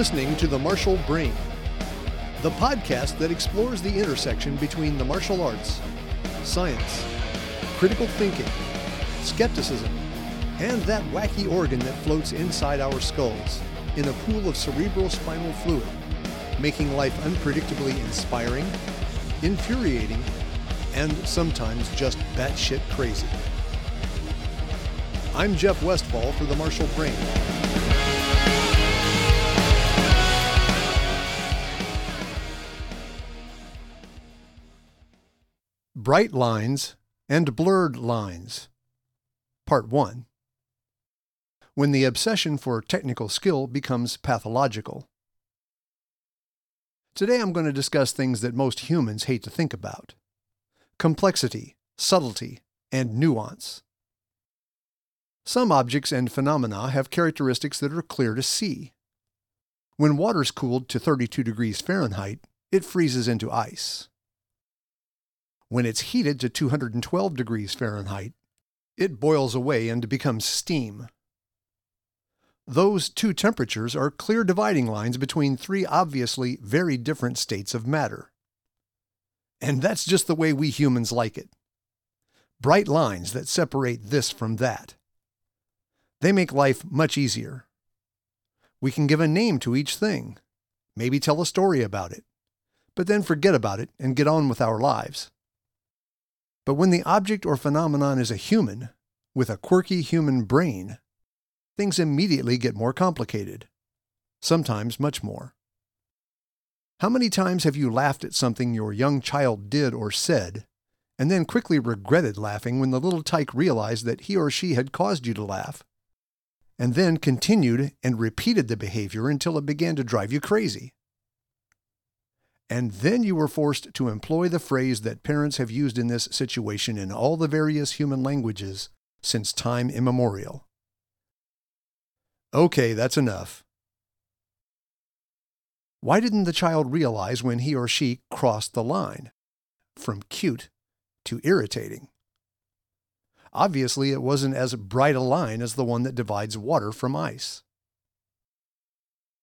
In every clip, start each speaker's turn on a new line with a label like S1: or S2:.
S1: Listening to The Martial Brain, the podcast that explores the intersection between the martial arts, science, critical thinking, skepticism, and that wacky organ that floats inside our skulls in a pool of cerebral spinal fluid, making life unpredictably inspiring, infuriating, and sometimes just batshit crazy. I'm Jeff Westfall for The Martial Brain. Bright Lines and Blurred Lines. Part 1 When the obsession for technical skill becomes pathological. Today I'm going to discuss things that most humans hate to think about complexity, subtlety, and nuance. Some objects and phenomena have characteristics that are clear to see. When water's cooled to 32 degrees Fahrenheit, it freezes into ice. When it's heated to 212 degrees Fahrenheit, it boils away and becomes steam. Those two temperatures are clear dividing lines between three obviously very different states of matter. And that's just the way we humans like it. Bright lines that separate this from that. They make life much easier. We can give a name to each thing, maybe tell a story about it, but then forget about it and get on with our lives. But when the object or phenomenon is a human, with a quirky human brain, things immediately get more complicated. Sometimes much more. How many times have you laughed at something your young child did or said, and then quickly regretted laughing when the little tyke realized that he or she had caused you to laugh, and then continued and repeated the behavior until it began to drive you crazy? And then you were forced to employ the phrase that parents have used in this situation in all the various human languages since time immemorial. Okay, that's enough. Why didn't the child realize when he or she crossed the line from cute to irritating? Obviously, it wasn't as bright a line as the one that divides water from ice.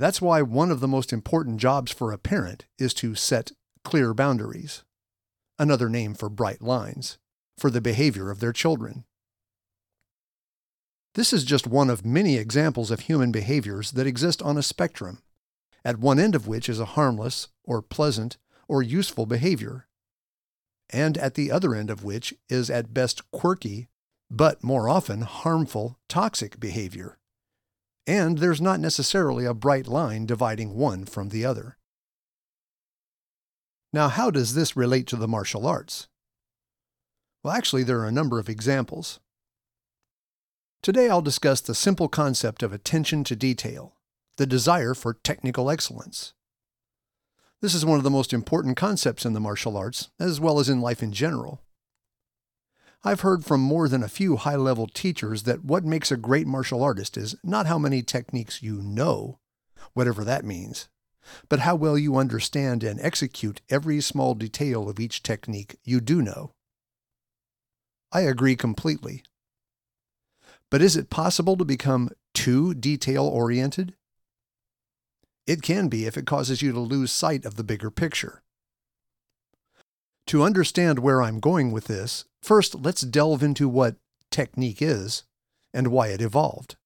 S1: That's why one of the most important jobs for a parent is to set clear boundaries, another name for bright lines, for the behavior of their children. This is just one of many examples of human behaviors that exist on a spectrum, at one end of which is a harmless, or pleasant, or useful behavior, and at the other end of which is at best quirky, but more often harmful, toxic behavior and there's not necessarily a bright line dividing one from the other. Now, how does this relate to the martial arts? Well, actually, there are a number of examples. Today, I'll discuss the simple concept of attention to detail, the desire for technical excellence. This is one of the most important concepts in the martial arts, as well as in life in general. I've heard from more than a few high level teachers that what makes a great martial artist is not how many techniques you know, whatever that means, but how well you understand and execute every small detail of each technique you do know. I agree completely. But is it possible to become too detail oriented? It can be if it causes you to lose sight of the bigger picture. To understand where I'm going with this, First, let's delve into what technique is and why it evolved.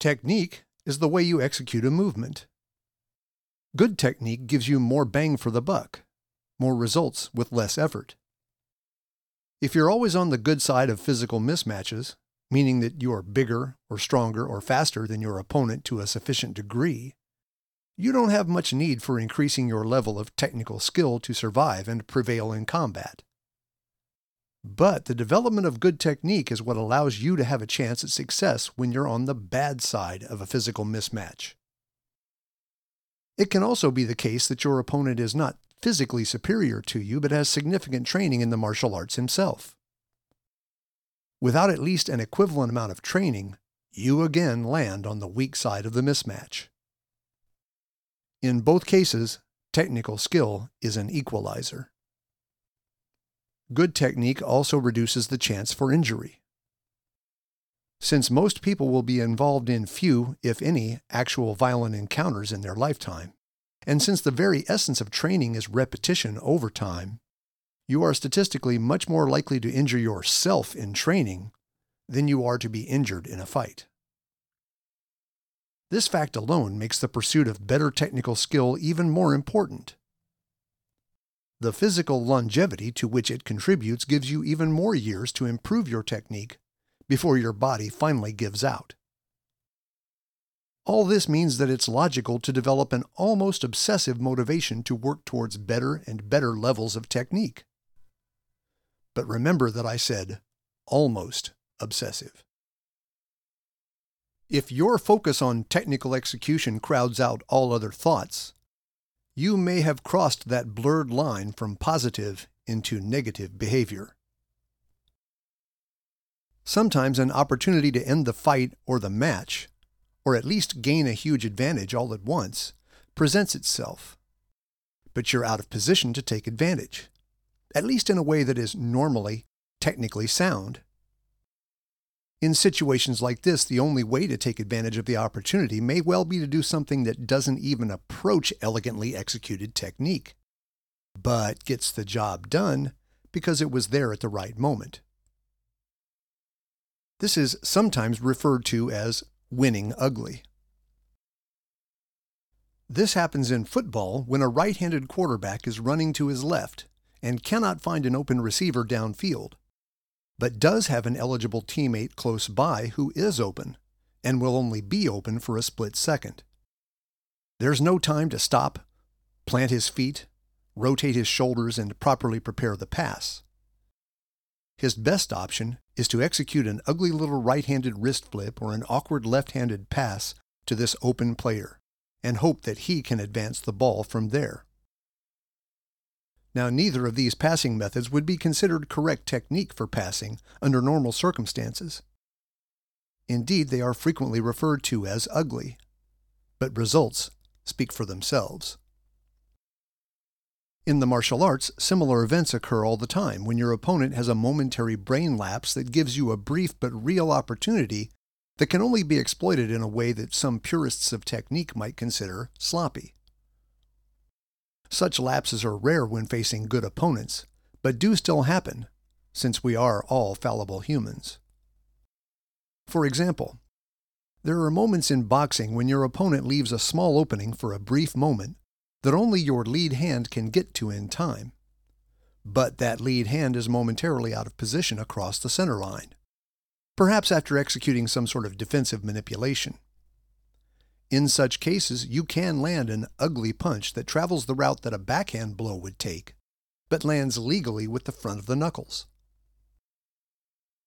S1: Technique is the way you execute a movement. Good technique gives you more bang for the buck, more results with less effort. If you're always on the good side of physical mismatches, meaning that you are bigger or stronger or faster than your opponent to a sufficient degree, you don't have much need for increasing your level of technical skill to survive and prevail in combat. But the development of good technique is what allows you to have a chance at success when you're on the bad side of a physical mismatch. It can also be the case that your opponent is not physically superior to you, but has significant training in the martial arts himself. Without at least an equivalent amount of training, you again land on the weak side of the mismatch. In both cases, technical skill is an equalizer. Good technique also reduces the chance for injury. Since most people will be involved in few, if any, actual violent encounters in their lifetime, and since the very essence of training is repetition over time, you are statistically much more likely to injure yourself in training than you are to be injured in a fight. This fact alone makes the pursuit of better technical skill even more important. The physical longevity to which it contributes gives you even more years to improve your technique before your body finally gives out. All this means that it's logical to develop an almost obsessive motivation to work towards better and better levels of technique. But remember that I said almost obsessive. If your focus on technical execution crowds out all other thoughts, you may have crossed that blurred line from positive into negative behavior. Sometimes an opportunity to end the fight or the match, or at least gain a huge advantage all at once, presents itself. But you're out of position to take advantage, at least in a way that is normally technically sound. In situations like this, the only way to take advantage of the opportunity may well be to do something that doesn't even approach elegantly executed technique, but gets the job done because it was there at the right moment. This is sometimes referred to as winning ugly. This happens in football when a right handed quarterback is running to his left and cannot find an open receiver downfield but does have an eligible teammate close by who is open and will only be open for a split second. There's no time to stop, plant his feet, rotate his shoulders, and properly prepare the pass. His best option is to execute an ugly little right handed wrist flip or an awkward left handed pass to this open player and hope that he can advance the ball from there. Now, neither of these passing methods would be considered correct technique for passing under normal circumstances. Indeed, they are frequently referred to as ugly, but results speak for themselves. In the martial arts, similar events occur all the time when your opponent has a momentary brain lapse that gives you a brief but real opportunity that can only be exploited in a way that some purists of technique might consider sloppy. Such lapses are rare when facing good opponents, but do still happen, since we are all fallible humans. For example, there are moments in boxing when your opponent leaves a small opening for a brief moment that only your lead hand can get to in time. But that lead hand is momentarily out of position across the center line, perhaps after executing some sort of defensive manipulation. In such cases, you can land an ugly punch that travels the route that a backhand blow would take, but lands legally with the front of the knuckles.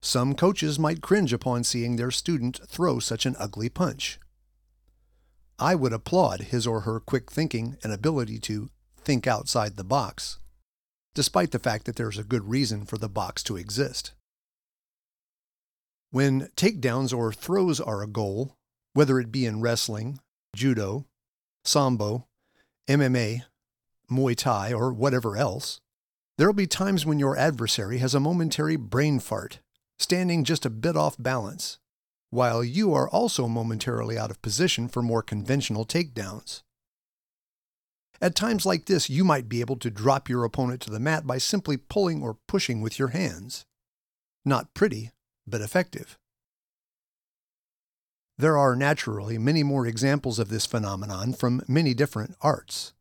S1: Some coaches might cringe upon seeing their student throw such an ugly punch. I would applaud his or her quick thinking and ability to think outside the box, despite the fact that there's a good reason for the box to exist. When takedowns or throws are a goal, whether it be in wrestling, judo, sambo, MMA, Muay Thai, or whatever else, there will be times when your adversary has a momentary brain fart, standing just a bit off balance, while you are also momentarily out of position for more conventional takedowns. At times like this, you might be able to drop your opponent to the mat by simply pulling or pushing with your hands. Not pretty, but effective. There are naturally many more examples of this phenomenon from many different arts.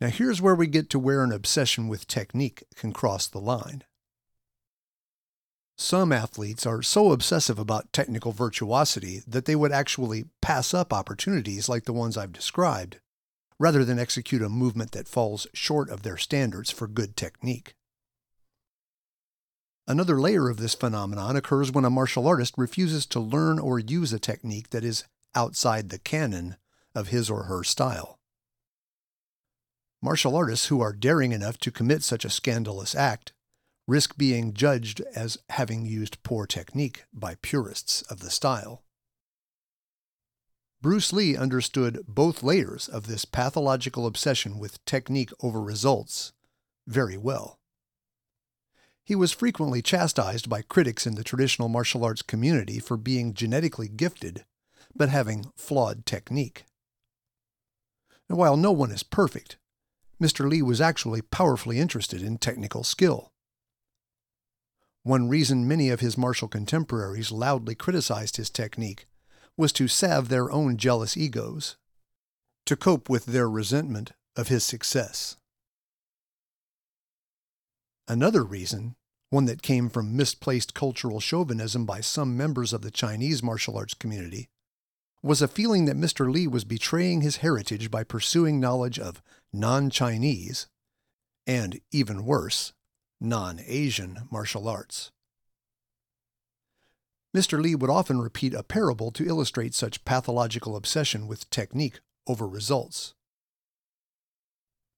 S1: Now, here's where we get to where an obsession with technique can cross the line. Some athletes are so obsessive about technical virtuosity that they would actually pass up opportunities like the ones I've described, rather than execute a movement that falls short of their standards for good technique. Another layer of this phenomenon occurs when a martial artist refuses to learn or use a technique that is outside the canon of his or her style. Martial artists who are daring enough to commit such a scandalous act risk being judged as having used poor technique by purists of the style. Bruce Lee understood both layers of this pathological obsession with technique over results very well. He was frequently chastised by critics in the traditional martial arts community for being genetically gifted, but having flawed technique. And while no one is perfect, Mr. Lee was actually powerfully interested in technical skill. One reason many of his martial contemporaries loudly criticized his technique was to salve their own jealous egos, to cope with their resentment of his success. Another reason, one that came from misplaced cultural chauvinism by some members of the Chinese martial arts community, was a feeling that Mr. Lee was betraying his heritage by pursuing knowledge of non Chinese, and even worse, non Asian martial arts. Mr. Lee would often repeat a parable to illustrate such pathological obsession with technique over results.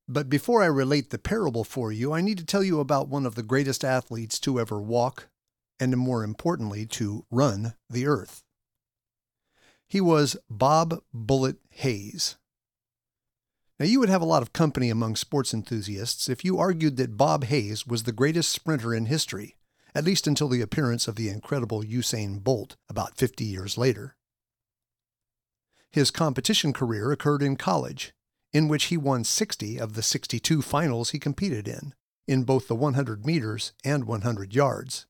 S1: But before I relate the parable for you, I need to tell you about one of the greatest athletes to ever walk, and more importantly, to run the earth. He was Bob Bullet Hayes. Now, you would have a lot of company among sports enthusiasts if you argued that Bob Hayes was the greatest sprinter in history, at least until the appearance of the incredible Usain Bolt about 50 years later. His competition career occurred in college, in which he won 60 of the 62 finals he competed in, in both the 100 meters and 100 yards,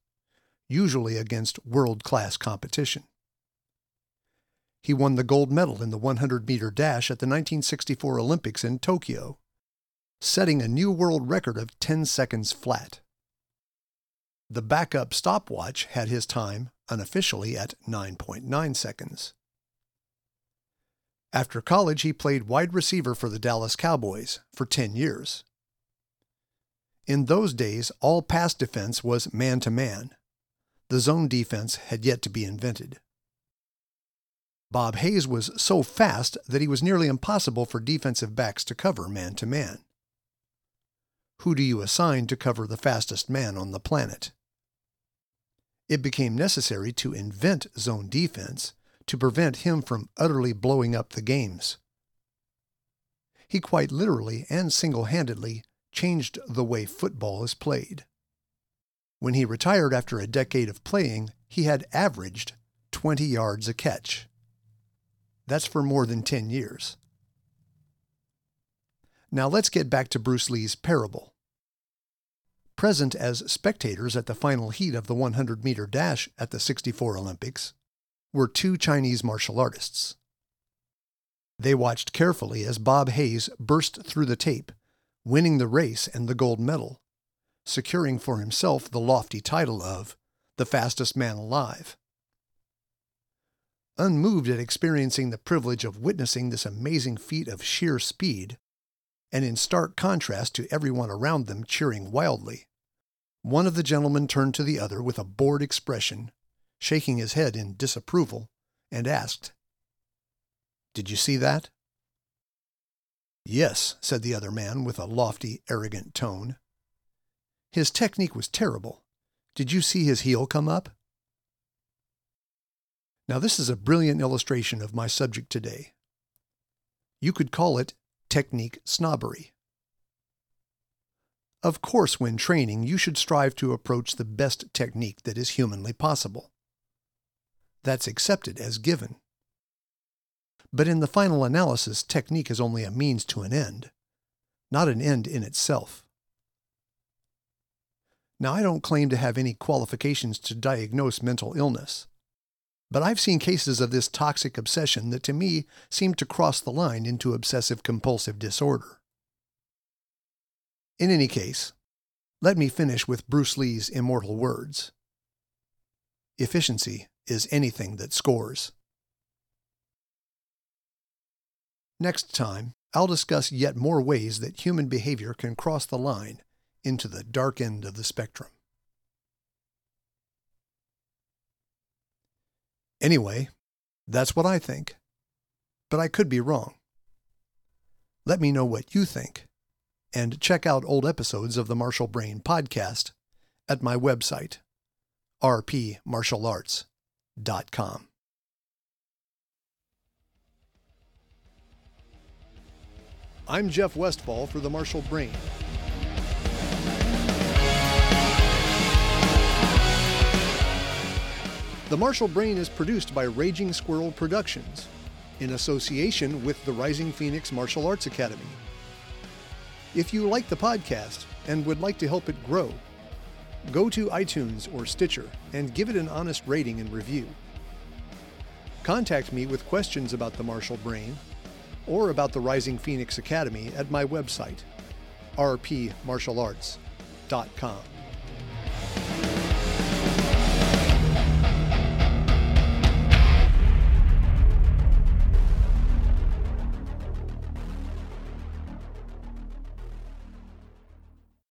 S1: usually against world class competition. He won the gold medal in the 100 meter dash at the 1964 Olympics in Tokyo, setting a new world record of 10 seconds flat. The backup stopwatch had his time unofficially at 9.9 seconds. After college, he played wide receiver for the Dallas Cowboys for 10 years. In those days, all pass defense was man to man. The zone defense had yet to be invented. Bob Hayes was so fast that he was nearly impossible for defensive backs to cover man to man. Who do you assign to cover the fastest man on the planet? It became necessary to invent zone defense to prevent him from utterly blowing up the games. He quite literally and single handedly changed the way football is played. When he retired after a decade of playing, he had averaged 20 yards a catch. That's for more than 10 years. Now let's get back to Bruce Lee's parable. Present as spectators at the final heat of the 100 meter dash at the 64 Olympics were two Chinese martial artists. They watched carefully as Bob Hayes burst through the tape, winning the race and the gold medal, securing for himself the lofty title of the fastest man alive. Unmoved at experiencing the privilege of witnessing this amazing feat of sheer speed, and in stark contrast to everyone around them cheering wildly, one of the gentlemen turned to the other with a bored expression shaking his head in disapproval, and asked, Did you see that? Yes, said the other man with a lofty, arrogant tone. His technique was terrible. Did you see his heel come up? Now, this is a brilliant illustration of my subject today. You could call it technique snobbery. Of course, when training, you should strive to approach the best technique that is humanly possible that's accepted as given. But in the final analysis, technique is only a means to an end, not an end in itself. Now, I don't claim to have any qualifications to diagnose mental illness, but I've seen cases of this toxic obsession that to me seem to cross the line into obsessive compulsive disorder. In any case, let me finish with Bruce Lee's immortal words Efficiency is anything that scores. Next time, I'll discuss yet more ways that human behavior can cross the line into the dark end of the spectrum. Anyway, that's what I think. But I could be wrong. Let me know what you think, and check out old episodes of the Martial Brain podcast at my website, rpmartialarts.com I'm Jeff Westfall for the Martial Brain. The Martial Brain is produced by Raging Squirrel Productions in association with the Rising Phoenix Martial Arts Academy. If you like the podcast and would like to help it grow, go to iTunes or Stitcher and give it an honest rating and review. Contact me with questions about the Martial Brain or about the Rising Phoenix Academy at my website, rpmartialarts.com.